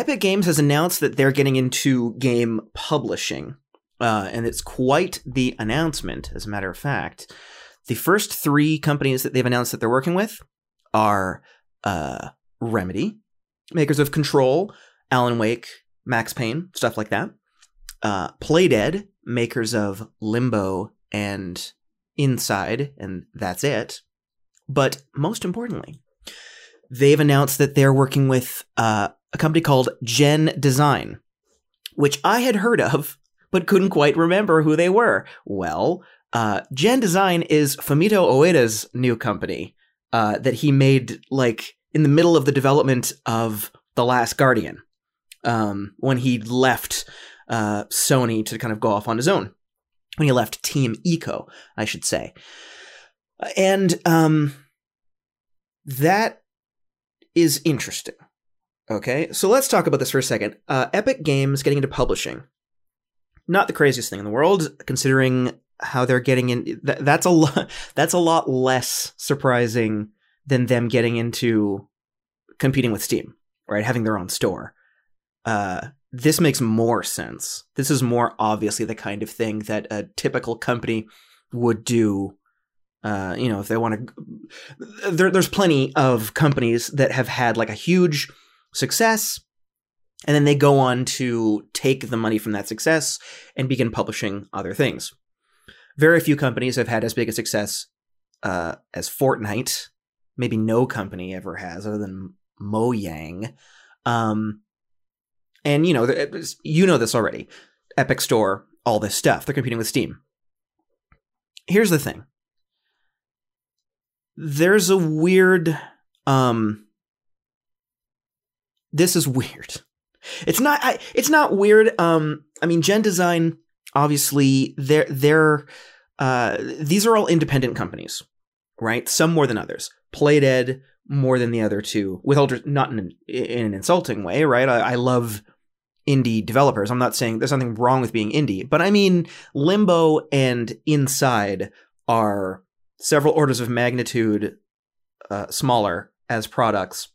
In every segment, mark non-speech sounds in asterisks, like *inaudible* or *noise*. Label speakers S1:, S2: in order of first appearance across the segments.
S1: Epic Games has announced that they're getting into game publishing, uh, and it's quite the announcement. As a matter of fact, the first three companies that they've announced that they're working with are uh, Remedy, makers of Control, Alan Wake, Max Payne, stuff like that. Uh, Playdead, makers of Limbo and Inside, and that's it. But most importantly, they've announced that they're working with uh, a company called Gen Design, which I had heard of, but couldn't quite remember who they were. Well, uh, Gen Design is Fumito Ueda's new company uh, that he made like in the middle of the development of The Last Guardian um, when he left uh, Sony to kind of go off on his own. When he left Team Ico, I should say. And um, that is interesting. Okay, so let's talk about this for a second. Uh, Epic Games getting into publishing. Not the craziest thing in the world, considering how they're getting in. Th- that's a lot. *laughs* That's a lot less surprising than them getting into competing with Steam, right? Having their own store. Uh, this makes more sense. This is more obviously the kind of thing that a typical company would do. Uh, you know, if they want to, there, there's plenty of companies that have had like a huge success, and then they go on to take the money from that success and begin publishing other things. Very few companies have had as big a success uh, as Fortnite. Maybe no company ever has, other than Mojang. Um, and you know, you know this already. Epic Store, all this stuff. They're competing with Steam. Here's the thing. There's a weird um this is weird. It's not I, it's not weird. Um I mean Gen Design obviously they're they're uh these are all independent companies, right? Some more than others. Playdead more than the other two, with all not in an, in an insulting way, right? I, I love indie developers. I'm not saying there's nothing wrong with being indie, but I mean Limbo and Inside are several orders of magnitude uh, smaller as products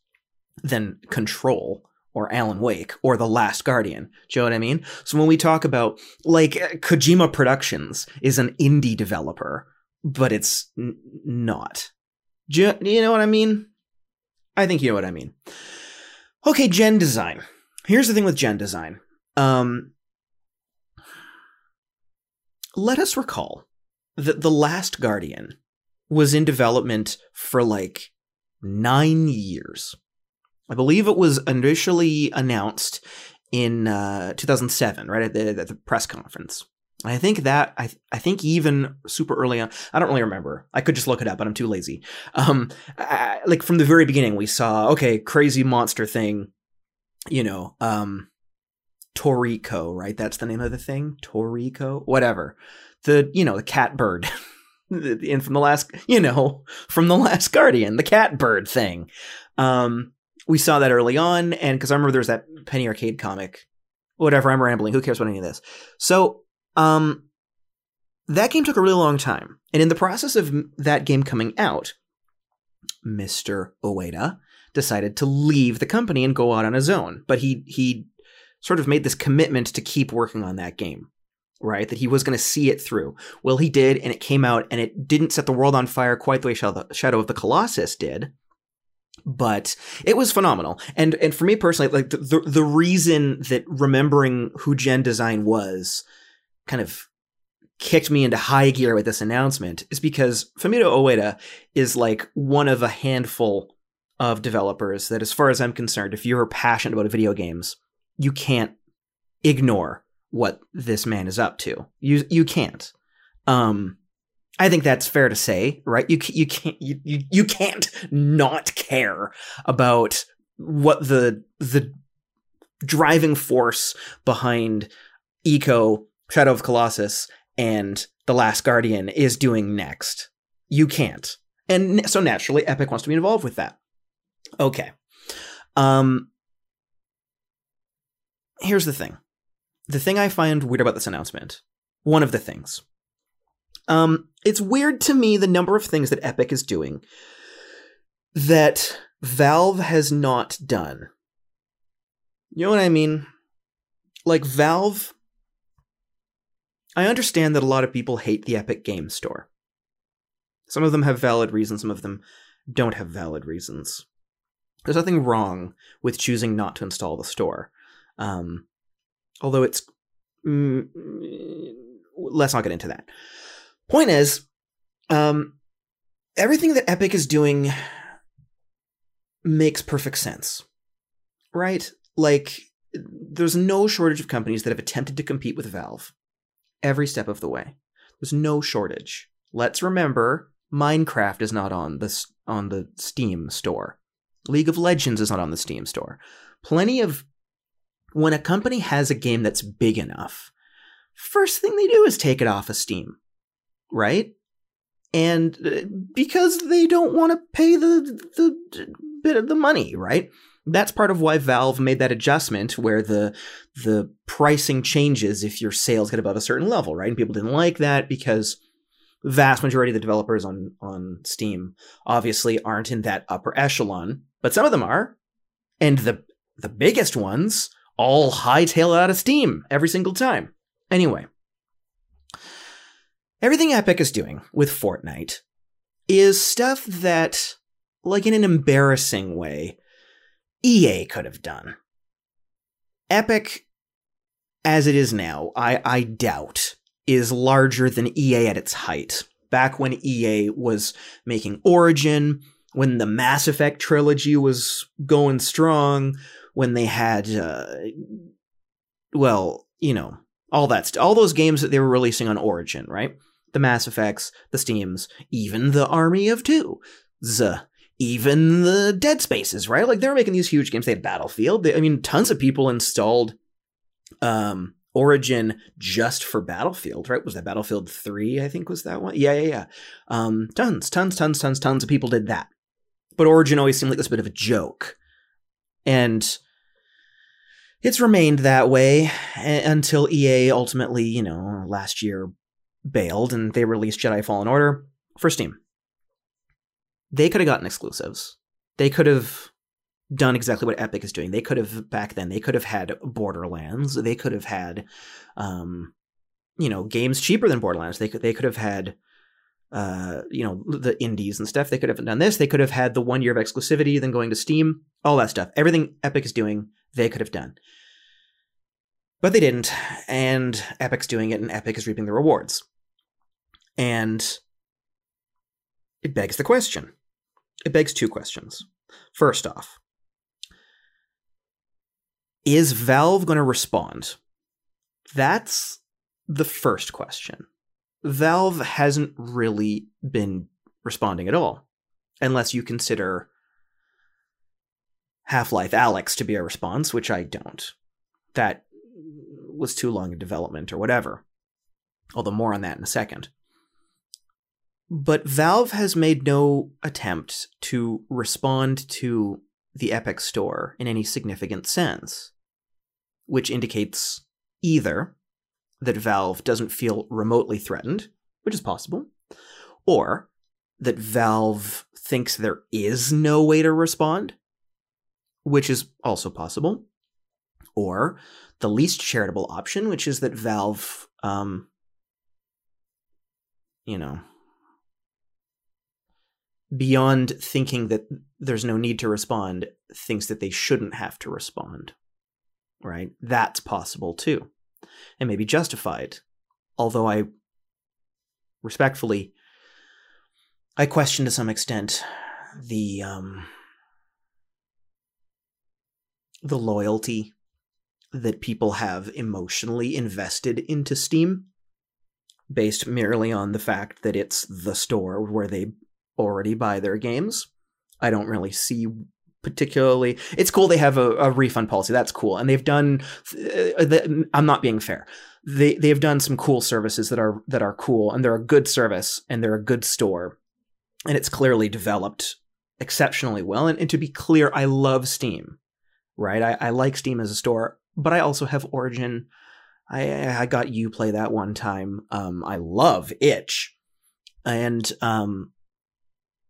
S1: than Control or Alan Wake or The Last Guardian. Do you know what I mean? So when we talk about like Kojima Productions is an indie developer, but it's n- not. Do you, do you know what I mean? I think you know what I mean. Okay, gen design. Here's the thing with gen design. Um, let us recall that The Last Guardian was in development for like nine years. I believe it was initially announced in uh, 2007, right at the, at the press conference. I think that I I think even super early on, I don't really remember. I could just look it up, but I'm too lazy. Um, I, like from the very beginning, we saw okay, crazy monster thing, you know, um, Toriko, right? That's the name of the thing, Toriko, whatever. The you know the cat bird, *laughs* and from the last you know from the last Guardian, the cat bird thing. Um, we saw that early on, and because I remember there was that Penny Arcade comic. Whatever, I'm rambling. Who cares about any of this? So um, that game took a really long time. And in the process of that game coming out, Mr. Ueda decided to leave the company and go out on his own. But he he sort of made this commitment to keep working on that game, right? That he was going to see it through. Well, he did, and it came out, and it didn't set the world on fire quite the way Shadow of the Colossus did. But it was phenomenal, and and for me personally, like the the, the reason that remembering who Gen Design was kind of kicked me into high gear with this announcement is because Fumito Ueda is like one of a handful of developers that, as far as I'm concerned, if you're passionate about video games, you can't ignore what this man is up to. You you can't. Um, I think that's fair to say, right? You you can't you, you, you can't not care about what the the driving force behind Ico Shadow of Colossus and The Last Guardian is doing next. You can't. And so naturally, Epic wants to be involved with that. Okay. Um, here's the thing. The thing I find weird about this announcement, one of the things, um, it's weird to me the number of things that Epic is doing that Valve has not done. You know what I mean? Like Valve I understand that a lot of people hate the Epic Game Store. Some of them have valid reasons, some of them don't have valid reasons. There's nothing wrong with choosing not to install the store. Um, although it's. Mm, let's not get into that. Point is, um, everything that Epic is doing makes perfect sense. Right? Like, there's no shortage of companies that have attempted to compete with Valve every step of the way. There's no shortage. Let's remember Minecraft is not on the on the Steam store. League of Legends is not on the Steam store. Plenty of when a company has a game that's big enough, first thing they do is take it off of Steam. Right? And uh, because they don't want to pay the the bit of the money, right? that's part of why Valve made that adjustment where the the pricing changes if your sales get above a certain level, right? And people didn't like that because vast majority of the developers on on Steam obviously aren't in that upper echelon, but some of them are. And the the biggest ones all hightail out of Steam every single time. Anyway, everything Epic is doing with Fortnite is stuff that like in an embarrassing way EA could have done. Epic, as it is now, I, I doubt, is larger than EA at its height. Back when EA was making Origin, when the Mass Effect trilogy was going strong, when they had, uh, well, you know, all that st- all those games that they were releasing on Origin, right? The Mass Effects, the Steams, even the Army of Two, even the Dead Spaces, right? Like they were making these huge games. They had Battlefield. They, I mean, tons of people installed um, Origin just for Battlefield, right? Was that Battlefield 3, I think was that one? Yeah, yeah, yeah. Um, tons, tons, tons, tons, tons of people did that. But Origin always seemed like this bit of a joke. And it's remained that way until EA ultimately, you know, last year bailed and they released Jedi Fallen Order for Steam they could have gotten exclusives. They could have done exactly what Epic is doing. They could have back then. They could have had Borderlands. They could have had, um, you know, games cheaper than Borderlands. They could they could have had, uh, you know, the indies and stuff. They could have done this. They could have had the one year of exclusivity, then going to Steam, all that stuff. Everything Epic is doing, they could have done. But they didn't, and Epic's doing it, and Epic is reaping the rewards. And it begs the question. It begs two questions. First off, is Valve going to respond? That's the first question. Valve hasn't really been responding at all, unless you consider Half Life Alyx to be a response, which I don't. That was too long in development or whatever. Although more on that in a second. But Valve has made no attempt to respond to the Epic Store in any significant sense, which indicates either that Valve doesn't feel remotely threatened, which is possible, or that Valve thinks there is no way to respond, which is also possible, or the least charitable option, which is that Valve, um, you know, beyond thinking that there's no need to respond, thinks that they shouldn't have to respond. Right? That's possible too. And maybe justified. Although I respectfully I question to some extent the um the loyalty that people have emotionally invested into Steam based merely on the fact that it's the store where they already buy their games. I don't really see particularly. It's cool they have a, a refund policy. That's cool, and they've done. Uh, the, I'm not being fair. They they have done some cool services that are that are cool, and they're a good service, and they're a good store, and it's clearly developed exceptionally well. And, and to be clear, I love Steam. Right, I, I like Steam as a store, but I also have Origin. I I got you play that one time. Um, I love Itch, and um,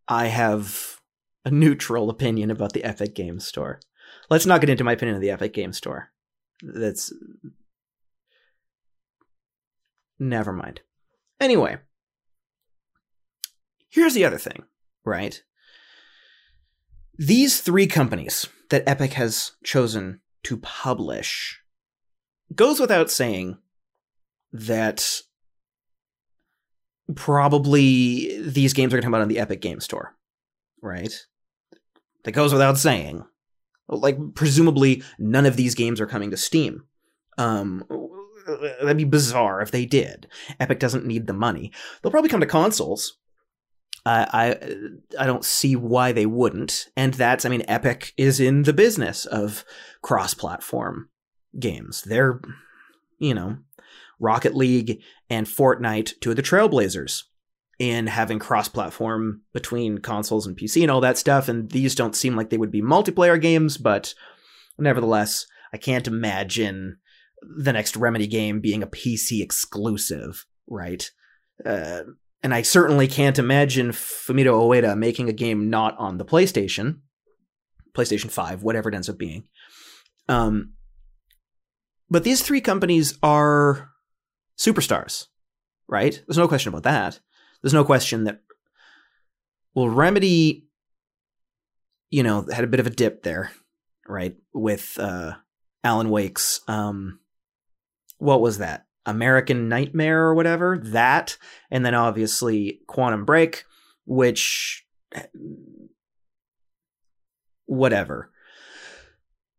S1: I have a neutral opinion about the Epic Games Store. let's not get into my opinion of the Epic Game Store. That's never mind. Anyway, here's the other thing, right? These three companies that Epic has chosen to publish goes without saying that probably these games are going to come out on the Epic Game Store, right? That goes without saying. Like, presumably, none of these games are coming to Steam. Um, that'd be bizarre if they did. Epic doesn't need the money. They'll probably come to consoles. I, I don't see why they wouldn't. And that's I mean Epic is in the business of cross-platform games. They're you know Rocket League and Fortnite, two of the trailblazers in having cross-platform between consoles and PC and all that stuff. And these don't seem like they would be multiplayer games, but nevertheless, I can't imagine the next Remedy game being a PC exclusive, right? Uh, and I certainly can't imagine Fumito Ueda making a game not on the PlayStation, PlayStation 5, whatever it ends up being. Um, but these three companies are superstars, right? There's no question about that. There's no question that, well, Remedy, you know, had a bit of a dip there, right? With uh, Alan Wake's, um, what was that? American Nightmare or whatever, that, and then obviously Quantum Break, which whatever.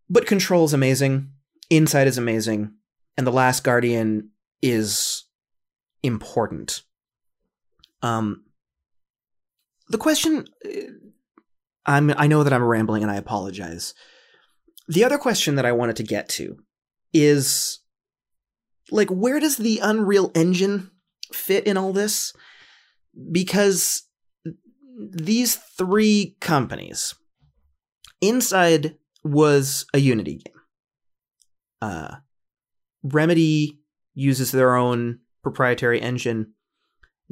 S1: But Control is amazing, Inside is amazing, and The Last Guardian is important. Um the question I'm I know that I'm rambling and I apologize. The other question that I wanted to get to is like where does the Unreal Engine fit in all this? Because these three companies, Inside was a Unity game. Uh, Remedy uses their own proprietary engine.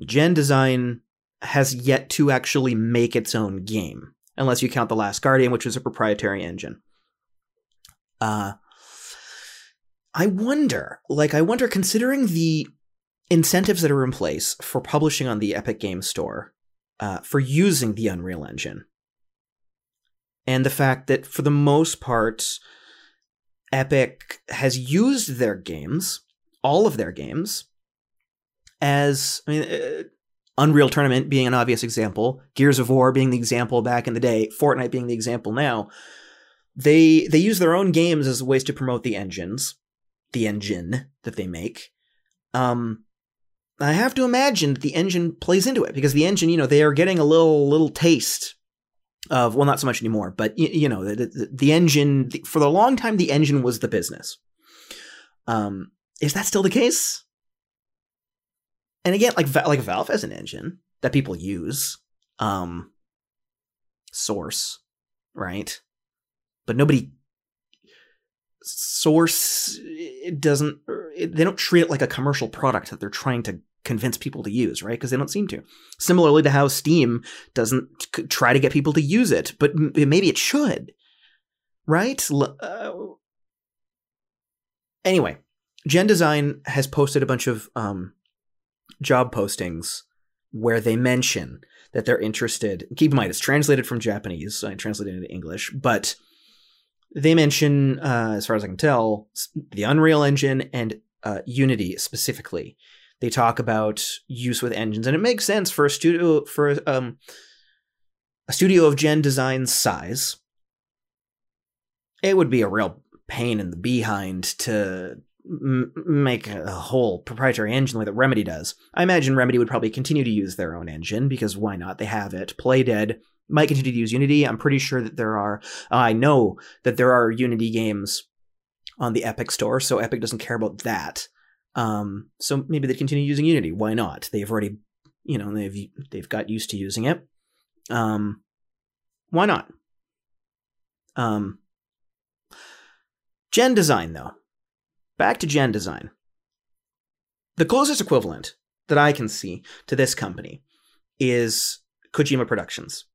S1: Gen Design has yet to actually make its own game, unless you count The Last Guardian, which was a proprietary engine. Uh, I wonder, like, I wonder, considering the incentives that are in place for publishing on the Epic Game Store, uh, for using the Unreal Engine, and the fact that for the most part, Epic has used their games, all of their games, as I mean, uh, Unreal Tournament being an obvious example, Gears of War being the example back in the day, Fortnite being the example now. They they use their own games as ways to promote the engines the engine that they make. Um, I have to imagine that the engine plays into it because the engine, you know, they are getting a little little taste of well, not so much anymore, but you, you know, the, the, the engine the, for the long time, the engine was the business. Um, is that still the case? And again, like like Valve has an engine that people use, um, Source, right? But nobody source it doesn't they don't treat it like a commercial product that they're trying to convince people to use right? Because they don't seem to. Similarly to how steam doesn't try to get people to use it but maybe it should right? Uh, anyway gen design has posted a bunch of um, job postings where they mention that they're interested keep in mind it's translated from japanese so i translated it into english but they mention, uh, as far as I can tell, the Unreal Engine and uh, Unity specifically. They talk about use with engines, and it makes sense for a studio for um, a studio of Gen Design's size. It would be a real pain in the behind to m- make a whole proprietary engine like that Remedy does. I imagine Remedy would probably continue to use their own engine because why not? They have it. Playdead might continue to use Unity. I'm pretty sure that there are, uh, I know that there are Unity games on the Epic store, so Epic doesn't care about that. Um, so maybe they continue using Unity. Why not? They've already, you know, they've they've got used to using it. Um, why not? Um, Gen Design, though. Back to Gen Design. The closest equivalent that I can see to this company is Kojima Productions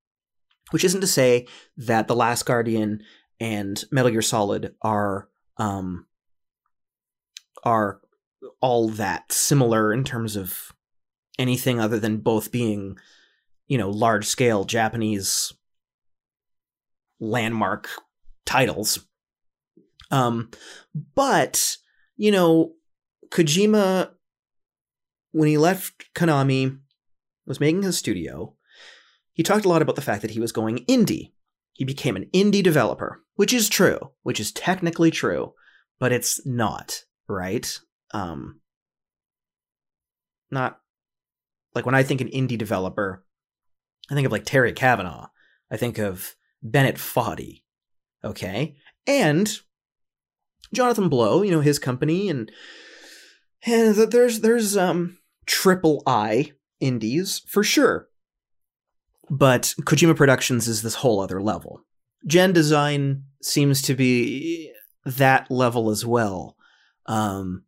S1: which isn't to say that The Last Guardian and Metal Gear Solid are um, are all that similar in terms of anything other than both being, you know, large scale Japanese landmark titles. Um, but you know, Kojima, when he left Konami, was making his studio. He talked a lot about the fact that he was going indie. He became an indie developer, which is true, which is technically true, but it's not, right? Um, not like when I think an indie developer, I think of like Terry Cavanagh. I think of Bennett Foddy. Okay. And Jonathan Blow, you know, his company and and there's there's um triple I indies for sure. But Kojima Productions is this whole other level. Gen Design seems to be that level as well. Um,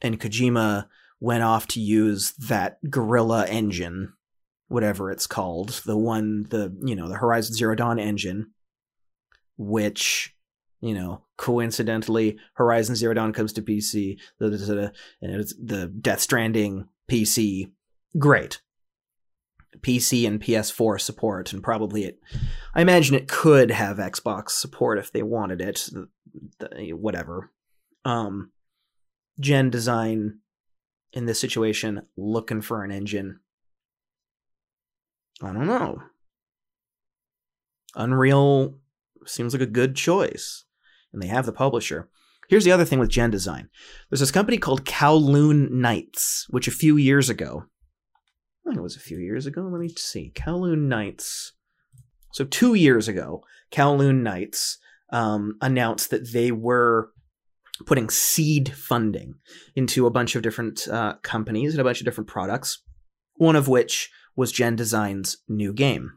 S1: and Kojima went off to use that Guerrilla engine, whatever it's called, the one, the, you know, the Horizon Zero Dawn engine, which, you know, coincidentally, Horizon Zero Dawn comes to PC, the, the, the, the Death Stranding PC, great. PC and PS4 support, and probably it. I imagine it could have Xbox support if they wanted it. Whatever. Um, gen design in this situation looking for an engine. I don't know. Unreal seems like a good choice, and they have the publisher. Here's the other thing with gen design. There's this company called Kowloon Nights, which a few years ago, It was a few years ago. Let me see. Kowloon Nights. So two years ago, Kowloon Nights um, announced that they were putting seed funding into a bunch of different uh, companies and a bunch of different products, one of which was Gen Design's new game.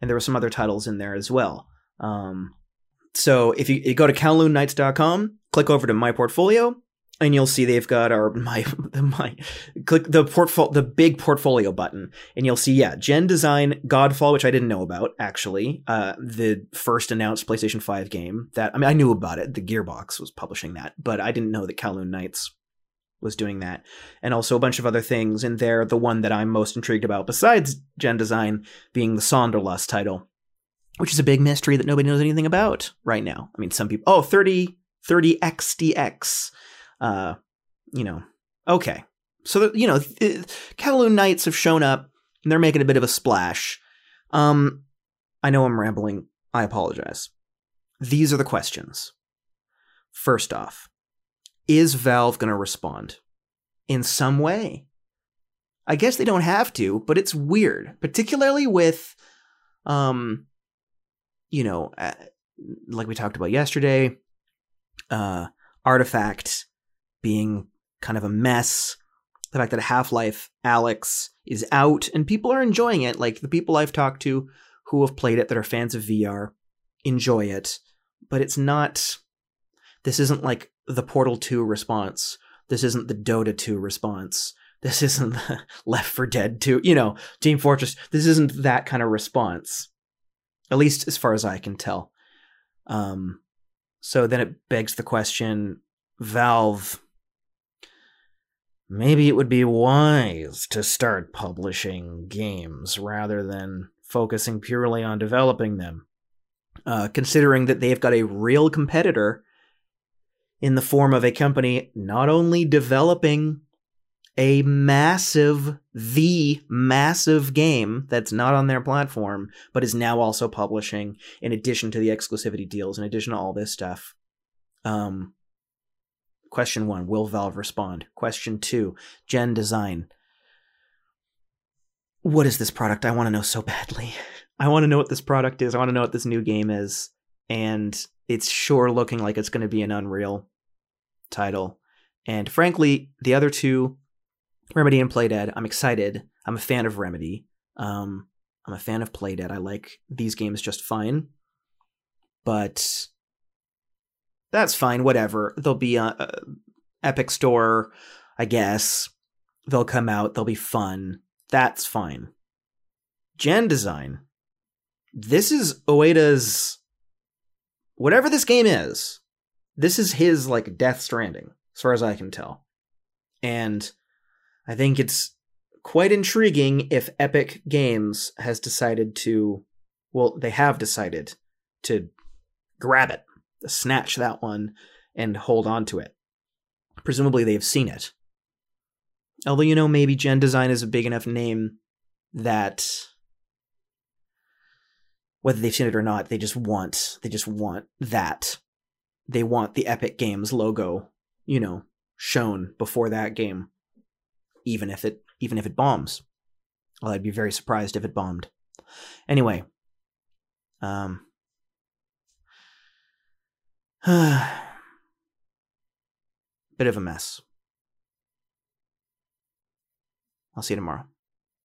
S1: And there were some other titles in there as well. Um, so if you, you go to kowloonnights.com, click over to My Portfolio, and you'll see they've got our *laughs* my my click the portfolio the big portfolio button. And you'll see yeah gen design godfall which i didn't know about actually uh the first announced playstation 5 game that i mean i knew about it. The gearbox was publishing that but i didn't know that kowloon nights was doing that. And also a bunch of other things in there. The one that i'm most intrigued about besides gen design being the sonderlust title which is a big mystery that nobody knows anything about right now. I mean some people oh 30 30 xdx uh, you know, okay. So you know, Kowloon Nights have shown up and they're making a bit of a splash. Um, I know I'm rambling. I apologize. These are the questions. First off, is Valve going to respond in some way? I guess they don't have to, but it's weird, particularly with, um, you know, uh, like we talked about yesterday, uh, Artifact being kind of a mess. The fact that Half Life Alyx is out and people are enjoying it. Like the people I've talked to who have played it that are fans of VR enjoy it, but it's not. This isn't like the Portal 2 response. This isn't the Dota 2 response. This *laughs* isn't the Left 4 Dead 2, you know, Team Fortress. This isn't that kind of response. At least as far as I can tell. Um, so then it begs the question Valve maybe it would be wise to start publishing games rather than focusing purely on developing them. Uh, considering that they've got a real competitor in the form of a company not only developing a massive, the massive game that's not on their platform, but is now also publishing, in addition to the exclusivity deals, in addition to all this stuff. Um, Question one Will Valve respond? Question two Gen Design. What is this product? I want to know so badly. I want to know what this product is. I want to know what this new game is. And it's sure looking like it's going to be an Unreal title. And frankly, the other two, Remedy and Playdead, I'm excited. I'm a fan of Remedy. Um, I'm a fan of Playdead. I like these games just fine. But that's fine, whatever. There'll be a, a Epic Store, I guess. They'll come out, they'll be fun. That's fine. Gen design. This is Ueda's whatever this game is, this is his like Death Stranding, as far as I can tell. And I think it's quite intriguing if Epic Games has decided to, well, they have decided to grab it, snatch that one, and hold on to it. Presumably they've seen it. Although, you know, maybe Gen Design is a big enough name that whether they've seen it or not, they just want they just want that. They want the Epic Games logo, you know, shown before that game. Even if it even if it bombs. Well, I'd be very surprised if it bombed. Anyway. Um *sighs* bit of a mess. I'll see you tomorrow.